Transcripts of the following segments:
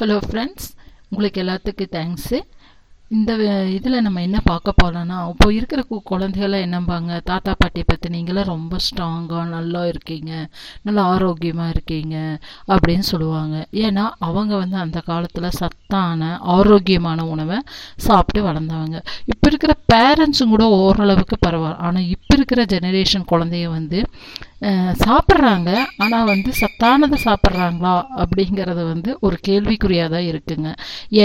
Hello friends உங்களுக்கு எல்லாத்துக்கும் thanks இந்த இதில் நம்ம என்ன பார்க்க போகிறோன்னா இப்போ இருக்கிற கு குழந்தைகள்லாம் என்னம்பாங்க தாத்தா பாட்டி பற்றி நீங்களாம் ரொம்ப ஸ்ட்ராங்காக நல்லா இருக்கீங்க நல்லா ஆரோக்கியமாக இருக்கீங்க அப்படின்னு சொல்லுவாங்க. ஏன்னா அவங்க வந்து அந்த காலத்தில் சத்தான ஆரோக்கியமான உணவை சாப்பிட்டு வளர்ந்தவங்க. இப்போ இருக்கிற பேரண்ட்ஸும் கூட ஓரளவுக்கு பரவாயில்ல ஆனால் இப்போ இருக்கிற ஜெனரேஷன் குழந்தைய வந்து சாப்பிட்றாங்க. ஆனால் வந்து சத்தானதை சாப்பிட்றாங்களா அப்படிங்கிறது வந்து ஒரு கேள்விக்குறியாக தான் இருக்குங்க.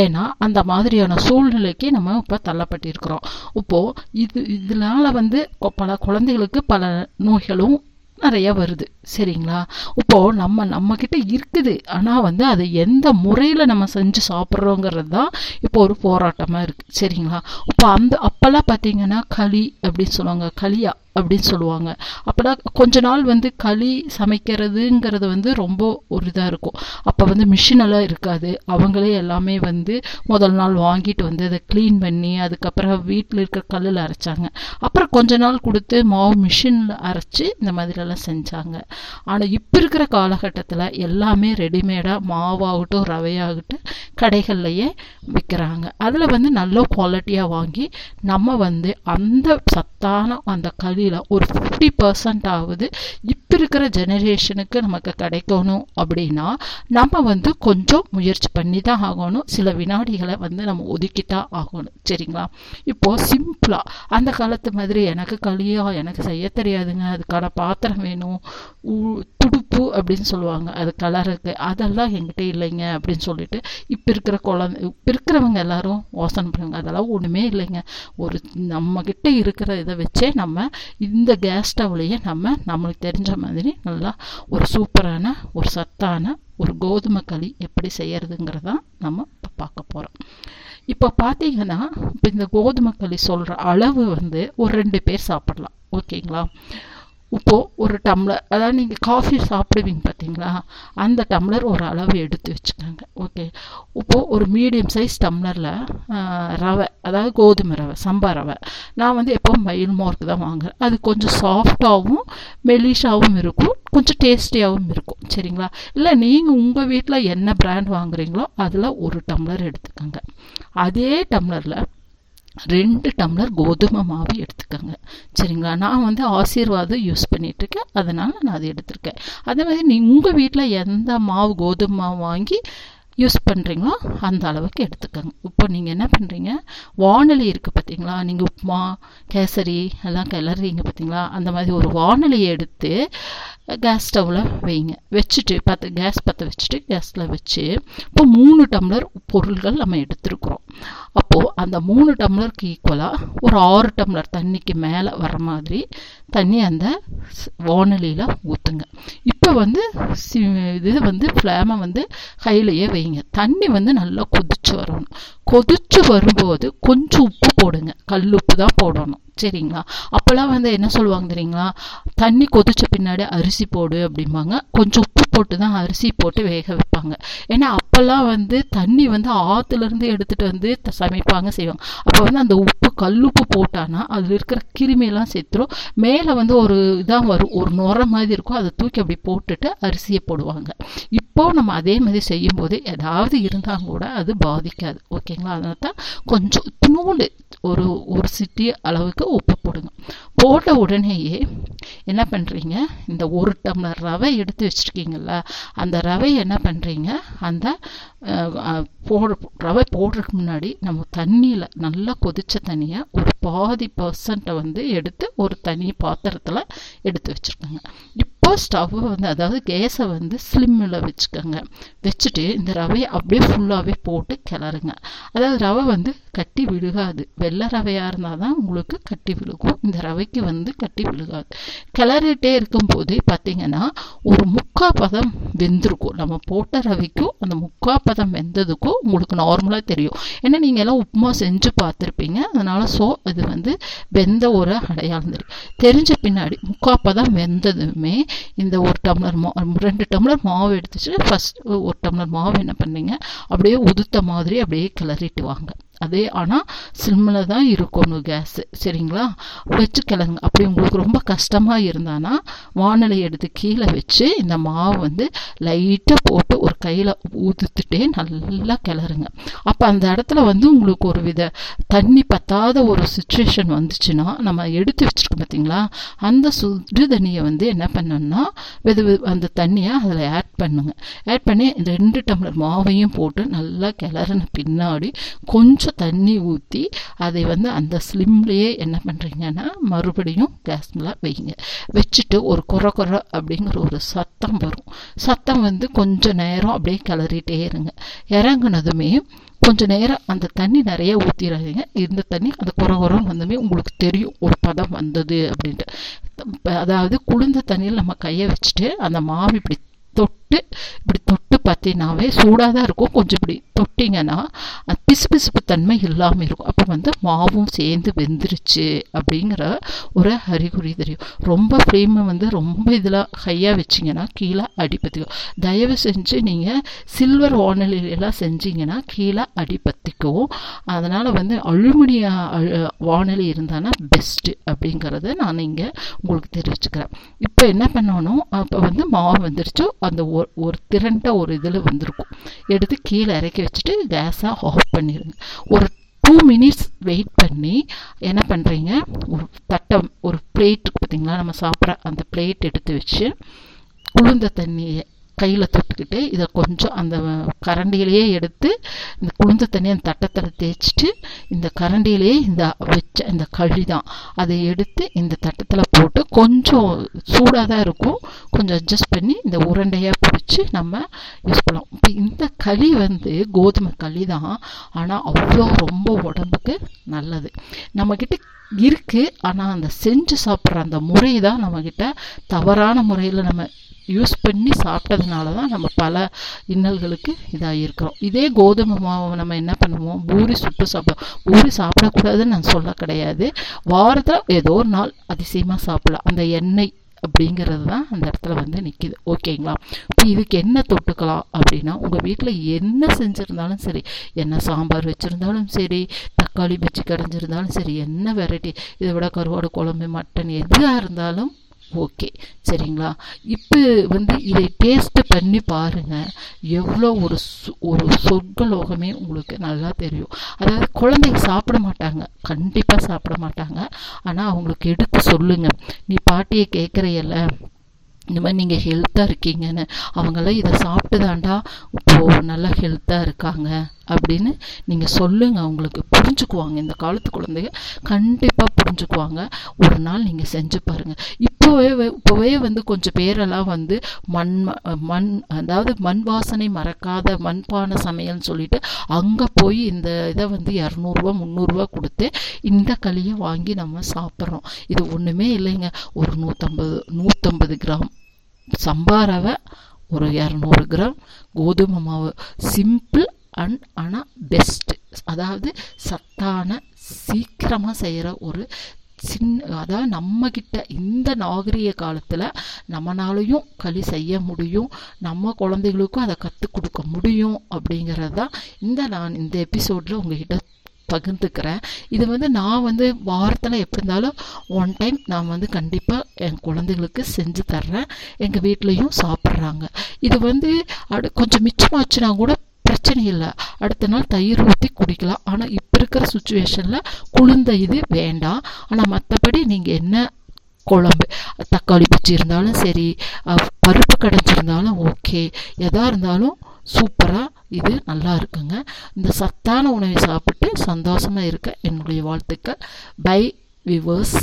ஏன்னா அந்த மாதிரியான சூழ்நிலைக்கு நம்ம இப்போ தள்ளப்பட்டிருக்கிறோம். இப்போது இது இதனால் வந்து பல குழந்தைகளுக்கு பல நோய்களும் நிறைய வருது. சரிங்களா? இப்போது நம்ம நம்மக்கிட்ட இருக்குது. ஆனால் வந்து அதை எந்த முறையில் நம்ம செஞ்சு சாப்பிட்றோங்கிறது தான் இப்போ ஒரு போராட்டமாக இருக்குது சரிங்களா? இப்போ அந்த அப்போல்லாம் பார்த்தீங்கன்னா களி அப்படின்னு சொல்லுவாங்க. களியா? அப்படின்னு சொல்லுவாங்க. அப்போதான் கொஞ்ச நாள் வந்து களி சமைக்கிறதுங்கிறது வந்து ரொம்ப ஒரு இதாக இருக்கும். அப்போ வந்து மிஷினெல்லாம் இருக்காது. அவங்களே எல்லாமே வந்து முதல் நாள் வாங்கிட்டு வந்து அதை க்ளீன் பண்ணி அதுக்கப்புறம் வீட்டில் இருக்கிற கல்லில் அரைச்சாங்க. அப்புறம் கொஞ்ச நாள் கொடுத்து மாவு மிஷினில் அரைச்சி இந்த மாதிரிலாம் செஞ்சாங்க. ஆனால் இப்போ இருக்கிற காலகட்டத்தில் எல்லாமே ரெடிமேடாக மாவாகட்டும் ரவையாகட்டும் கடைகள்லையே விற்கிறாங்க அதில் வந்து நல்ல குவாலிட்டியாக வாங்கி நம்ம வந்து அந்த சத்தான அந்த களி கல்வியில் ஒரு ஃபிஃப்டி பர்சன்டாவது ஆகுது இப்போ இருக்கிற ஜெனரேஷனுக்கு நமக்கு கிடைக்கணும் அப்படின்னா நம்ம வந்து கொஞ்சம் முயற்சி பண்ணி தான் ஆகணும். சில வினாடிகளை வந்து நம்ம ஒதுக்கிட்டா ஆகணும். சரிங்களா? இப்போது சிம்பிளாக அந்த காலத்து மாதிரி எனக்கு களியா எனக்கு செய்ய தெரியாதுங்க. அதுக்கான பாத்திரம் வேணும். துடுப்பு அப்படின்னு சொல்லுவாங்க. அது கலருக்கு அதெல்லாம் எங்கிட்ட இல்லைங்க அப்படின்னு சொல்லிட்டு இப்போ இருக்கிற குழந்தை இப்போ இருக்கிறவங்க எல்லாரும் யோசனை பண்ணுவாங்க அதெல்லாம் ஒன்றுமே இல்லைங்க. ஒரு நம்மக்கிட்ட இருக்கிற இதை வச்சே நம்ம இந்த கேஸ் ஸ்டவ்லையே நம்ம நம்மளுக்கு தெரிஞ்ச மாதிரி நல்லா ஒரு சூப்பரான ஒரு சத்தான ஒரு கோதுமை களி எப்படி செய்கிறதுங்கிறதான் நம்ம இப்போ பார்க்க போகிறோம் இப்போ பார்த்தீங்கன்னா இப்போ இந்த கோதுமை களி சொல்கிற அளவு வந்து ஒரு ரெண்டு பேர் சாப்பிடலாம். ஓகேங்களா? இப்போது ஒரு டம்ளர் அதாவது நீங்கள் காஃபி சாப்பிடுவீங்க பார்த்தீங்களா? அந்த டம்ளர் ஒரு அளவு எடுத்து வச்சுக்கோங்க. ஓகே இப்போது ஒரு மீடியம் சைஸ் டம்ளரில் ரவை அதாவது கோதுமை ரவை சம்பா ரவை. நான் வந்து எப்போ மயில் மார்க் தான் வாங்குறேன். அது கொஞ்சம் சாஃப்டாகவும் மெலிஷாகவும் இருக்கும் கொஞ்சம் டேஸ்டியாகவும் இருக்கும். சரிங்களா? இல்லை நீங்கள் உங்கள் வீட்டில் என்ன பிராண்ட் வாங்குறீங்களோ அதில் ஒரு டம்ளர் எடுத்துக்கோங்க. அதே டம்ளரில் ரெண்டு டம்ளர் கோதுமை மாவு எடுத்துக்கோங்க. சரிங்களா? நான் வந்து ஆசீர்வாதம் யூஸ் பண்ணிகிட்ருக்கேன் அதனால் நான் அதை எடுத்திருக்கேன். அதே மாதிரி நீ உங்கள் வீட்டில் எந்த மாவு கோதுமை மாவு வாங்கி யூஸ் பண்ணுறீங்களோ அந்த அளவுக்கு எடுத்துக்கோங்க. இப்போ நீங்கள் என்ன பண்ணுறீங்க வானொலி இருக்குது பார்த்தீங்களா நீங்கள் உப்புமா கேசரி எல்லாம் கிளறீங்க பார்த்தீங்களா அந்த மாதிரி ஒரு வானொலியை எடுத்து கேஸ் ஸ்டவ்வில் வைங்க. வச்சுட்டு பத்து கேஸ் பற்ற வச்சுட்டு கேஸில் வச்சு இப்போ மூணு டம்ளர் பொருள்கள் நம்ம எடுத்துருக்குறோம். அப்போது அந்த மூணு டம்ளருக்கு ஈக்குவலாக ஒரு ஆறு டம்ளர் தண்ணிக்கு மேலே வர மாதிரி தண்ணி அந்த வானொலியில் ஊற்றுங்க இப்போ வந்து இது வந்து ஃப்ளேமை வந்து கையிலையே வைங்க. தண்ணி வந்து நல்லா கொதிச்சு வரணும். கொதிச்சு வரும்போது கொஞ்சம் உப்பு போடுங்க. கல் உப்பு தான் போடணும். சரிங்களா? அப்போல்லாம் வந்து என்ன சொல்லுவாங்க தெரியுங்களா? தண்ணி கொதிச்ச பின்னாடி அரிசி போடு அப்படிம்பாங்க. கொஞ்சம் உப்பு போட்டு தான் அரிசி போட்டு வேக வைப்பாங்க. ஏன்னா அப்போல்லாம் வந்து தண்ணி வந்து ஆற்றுலேருந்து எடுத்துகிட்டு வந்து சமைப்பாங்க செய்வாங்க. அப்போ வந்து அந்த உப்பு கல்லுப்பு போட்டானா அதில் இருக்கிற கிருமியெல்லாம் செத்துரும் மேலே வந்து ஒரு இதாக வரும். ஒரு நுர மாதிரி இருக்கும். அதை தூக்கி அப்படி போட்டுட்டு அரிசியை போடுவாங்க. இப்போ நம்ம அதே மாதிரி செய்யும்போது ஏதாவது இருந்தால் கூட அது பாதிக்காது. ஓகேங்களா? அதனால தான் கொஞ்சம் துணூண்டு ஒரு ஒரு சிட்டி அளவுக்கு உப்பு போடுங்க. போட்ட உடனேயே என்ன பண்ணுறீங்க இந்த ஒரு டம்ளர் ரவை எடுத்து வச்சுருக்கீங்கள அந்த ரவை என்ன பண்ணுறீங்க அந்த போட ரவை போடுறதுக்கு முன்னாடி நம்ம தண்ணியில் நல்லா கொதித்த தண்ணியை ஒரு பாதி பர்சன்ட்டை வந்து எடுத்து ஒரு தனி பாத்திரத்தில் எடுத்து வச்சுருக்கோங்க. ஸ்டவ்வை வந்து அதாவது கேஸை வந்து ஸ்லிம்மில் வச்சுக்கோங்க. வச்சுட்டு இந்த ரவையை அப்படியே ஃபுல்லாகவே போட்டு கிளறுங்க. அதாவது ரவை வந்து கட்டி விழுகாது. வெள்ளை ரவையாக இருந்தால் தான் உங்களுக்கு கட்டி விழுகும். இந்த ரவைக்கு வந்து கட்டி விழுகாது. கிளறிட்டே இருக்கும்போதே பார்த்தீங்கன்னா ஒரு முக்கா பதம் வெந்திருக்கும். நம்ம போட்ட ரவைக்கும் அந்த முக்கா பதம் வெந்ததுக்கும் உங்களுக்கு நார்மலாக தெரியும். ஏன்னா நீங்கள் எல்லாம் உப்புமா செஞ்சு பார்த்துருப்பீங்க. அதனால் ஸோ அது வந்து வெந்த ஒரு அடையாளம் தெரியும். தெரிஞ்ச பின்னாடி முக்கா தான் வெந்ததுமே இந்த ஒரு டம்ளர் மா ரெண்டு டம்ளர் மாவு எடுத்துச்சு ஃபஸ்ட் ஒரு டம்ளர் மாவு என்ன பண்ணீங்க? அப்படியே உதுத்த மாதிரி அப்படியே கிளறிட்டு வாங்க. அதே ஆனால் சிம்மில் தான் இருக்கணும் கேஸு சரிங்களா? வச்சு கிளறுங்க அப்படி உங்களுக்கு ரொம்ப கஷ்டமாக இருந்தானா வானலை எடுத்து கீழே வச்சு இந்த மாவு வந்து லைட்டாக போட்டு ஒரு கையில் ஊதுத்துட்டே நல்லா கிளறுங்க. அப்போ அந்த இடத்துல வந்து உங்களுக்கு ஒரு வித தண்ணி பத்தாத ஒரு சுச்சுவேஷன் வந்துச்சுன்னா நம்ம எடுத்து வச்சுருக்கோம் பார்த்தீங்களா அந்த சுடு தண்ணியை வந்து என்ன பண்ணணும்னா வெது அந்த தண்ணியை அதில் ஆட் பண்ணுங்க. ஆட் பண்ணி ரெண்டு டம்ளர் மாவையும் போட்டு நல்லா கிளறின பின்னாடி கொஞ்சம் தண்ணி ஊற்றி அதை வந்து அந்த ஸ்லிம்லேயே என்ன பண்ணுறீங்கன்னா மறுபடியும் கேஸ்மில் வைங்க. வச்சுட்டு ஒரு குறை குறை அப்படிங்கிற ஒரு சத்தம் வரும். சத்தம் வந்து கொஞ்சம் நேரம் அப்படியே கிளறிட்டே இருங்க. இறங்குனதுமே கொஞ்சம் நேரம் அந்த தண்ணி நிறைய ஊற்றிடாதீங்க இந்த தண்ணி அந்த குறை குறைன்னு வந்தமே உங்களுக்கு தெரியும். ஒரு பதம் வந்தது அப்படின்ட்டு. அதாவது குளிர்ந்த தண்ணியில் நம்ம கையை வச்சுட்டு அந்த மாவு இப்படி தொட்டு இப்படி தொட்டு பார்த்தீங்கன்னாவே சூடாக தான் இருக்கும். கொஞ்சம் இப்படி தொட்டிங்கன்னா பிசுபிசுப்பு தன்மை இல்லாமல் இருக்கும். அப்போ வந்து மாவும் சேர்ந்து வெந்துருச்சு அப்படிங்கிற ஒரு அறிகுறி தெரியும். ரொம்ப ஃப்ளேமை வந்து ரொம்ப இதில் ஹையாக வச்சிங்கன்னா கீழே அடிப்பத்திக்கும் தயவு செஞ்சு நீங்கள் சில்வர் வானொலியெல்லாம் செஞ்சீங்கன்னா கீழே அடிப்பத்திக்கும் அதனால் வந்து அலுமினிய அழு- வானொலி இருந்தானா பெஸ்ட்டு அப்படிங்கிறத நான் இங்கே உங்களுக்கு தெரிவிச்சுக்கிறேன். இப்போ என்ன பண்ணணும்? அப்போ வந்து மாவு வந்துருச்சு. அந்த ஒரு ஒரு திரண்ட ஒரு இதில் வந்திருக்கும். எடுத்து கீழே இறக்கி வச்சுட்டு கேஸை ஆஃப் பண்ணிடுங்க ஒரு டூ மினிட்ஸ் வெயிட் பண்ணி என்ன பண்ணுறீங்க ஒரு தட்டம் ஒரு பிளேட் பார்த்தீங்களா நம்ம சாப்பிட்ற அந்த பிளேட் எடுத்து வச்சு குளிர்ந்த தண்ணியை கையில் தொட்டுக்கிட்டு இதை கொஞ்சம் அந்த கரண்டியிலேயே எடுத்து இந்த குளிர்ந்த தண்ணியை அந்த தட்டத்தில் தேய்ச்சிட்டு இந்த கரண்டியிலேயே இந்த வச்ச இந்த களி தான் அதை எடுத்து இந்த தட்டத்தில் போட்டு கொஞ்சம் சூடாக தான் இருக்கும். கொஞ்சம் அட்ஜஸ்ட் பண்ணி இந்த உருண்டையாக பிடிச்சி நம்ம யூஸ் பண்ணலாம். இப்போ இந்த களி வந்து கோதுமை களி தான் ஆனால் அவ்வளோ ரொம்ப உடம்புக்கு நல்லது. நம்மக்கிட்ட இருக்குது ஆனால் அந்த செஞ்சு சாப்பிட்ற அந்த முறை தான் நம்மக்கிட்ட தவறான முறையில் நம்ம யூஸ் பண்ணி சாப்பிட்டதுனால தான் நம்ம பல இன்னல்களுக்கு இதாக இருக்கிறோம் இதே கோதுமை மாவை நம்ம என்ன பண்ணுவோம்? பூரி சுட்டு சாப்பிடுவோம் பூரி சாப்பிடக்கூடாதுன்னு நான் சொல்ல கிடையாது. வாரத்தில் ஏதோ ஒரு நாள் அதிசயமாக சாப்பிடலாம். அந்த எண்ணெய் அப்படிங்கிறது தான் அந்த இடத்துல வந்து நிற்கிது ஓகேங்களா இப்போ இதுக்கு என்ன தொட்டுக்கலாம் அப்படின்னா உங்கள் வீட்டில் என்ன செஞ்சுருந்தாலும் சரி என்ன சாம்பார் வச்சுருந்தாலும் சரி தக்காளி பச்சி கடைஞ்சிருந்தாலும் சரி என்ன வெரைட்டி இதை விட கருவாடு குழம்பு மட்டன் எதுவாக இருந்தாலும் ஓகே சரிங்களா? இப்போ வந்து இதை டேஸ்ட்டு பண்ணி பாருங்கள் எவ்வளோ ஒரு சு- ஒரு சொர்க்கலோகமே உங்களுக்கு நல்லா தெரியும். அதாவது குழந்தைங்க சாப்பிட மாட்டாங்க. கண்டிப்பாக சாப்பிட மாட்டாங்க. ஆனால் அவங்களுக்கு எடுத்து சொல்லுங்கள் நீ பாட்டியை கேட்குறையல்ல இந்த மாதிரி நீங்கள் ஹெல்த்தாக இருக்கீங்கன்னு. அவங்களாம் இதை சாப்பிட்டுதாண்டா இப்போது நல்லா ஹெல்த்தாக இருக்காங்க. அப்படின்னு நீங்கள் சொல்லுங்கள் அவங்களுக்கு புரிஞ்சுக்குவாங்க. இந்த காலத்து குழந்தைங்க கண்டிப்பாக புரிஞ்சுக்குவாங்க. ஒரு நாள் நீங்கள் செஞ்சு பாருங்கள் இப்போவே இப்போவே வந்து கொஞ்சம் பேரெல்லாம் வந்து மண் ம- மண் அதாவது மண் வாசனை மறக்காத மண்பானை சமையல்னு சொல்லிட்டு அங்கே போய் இந்த இதை வந்து இரநூறுவா முந்நூறுரூவா கொடுத்து இந்த களியை வாங்கி நம்ம சாப்பிட்றோம். இது ஒன்றுமே இல்லைங்க. ஒரு நூற்றம்பது நூற்றம்பது கிராம் சம்பாரவை ஒரு இரநூறு கிராம் கோதுமை மாவு. சிம்பிள் அண்ட் ஆனால் பெஸ்ட்டு அதாவது சத்தான சீக்கிரமாக செய்கிற ஒரு சின்ன அதாவது நம்மக்கிட்ட இந்த நாகரிக காலத்தில் நம்மனாலையும் களி செய்ய முடியும் நம்ம குழந்தைகளுக்கும் அதை கற்றுக் கொடுக்க முடியும் அப்படிங்கிறது தான் இந்த நான் இந்த எபிசோடில் உங்ககிட்ட பகிர்ந்துக்கிறேன். இது வந்து நான் வந்து வாரத்தில் எப்படி இருந்தாலும் ஒன் டைம் நான் வந்து கண்டிப்பாக என் குழந்தைகளுக்கு செஞ்சு தர்றேன். எங்கள் வீட்லேயும் சாப்பிட்றாங்க. இது வந்து அடு கொஞ்சம் மிச்சமாச்சுன்னா கூட பிரச்சனை இல்லை. அடுத்த நாள் தயிர் ஊற்றி குடிக்கலாம். ஆனால் இப்போ இருக்கிற சுச்சுவேஷனில் குளிர்ந்த இது வேண்டாம். ஆனால் மற்றபடி நீங்கள் என்ன குழம்பு? தக்காளி பச்சி இருந்தாலும் சரி பருப்பு கடைஞ்சிருந்தாலும் ஓகே எதாக இருந்தாலும் சூப்பராக இது நல்லா இருக்குங்க. இந்த சத்தான உணவை சாப்பிட்டு சந்தோஷமாக இருக்க என்னுடைய வாழ்த்துக்கள். By viewers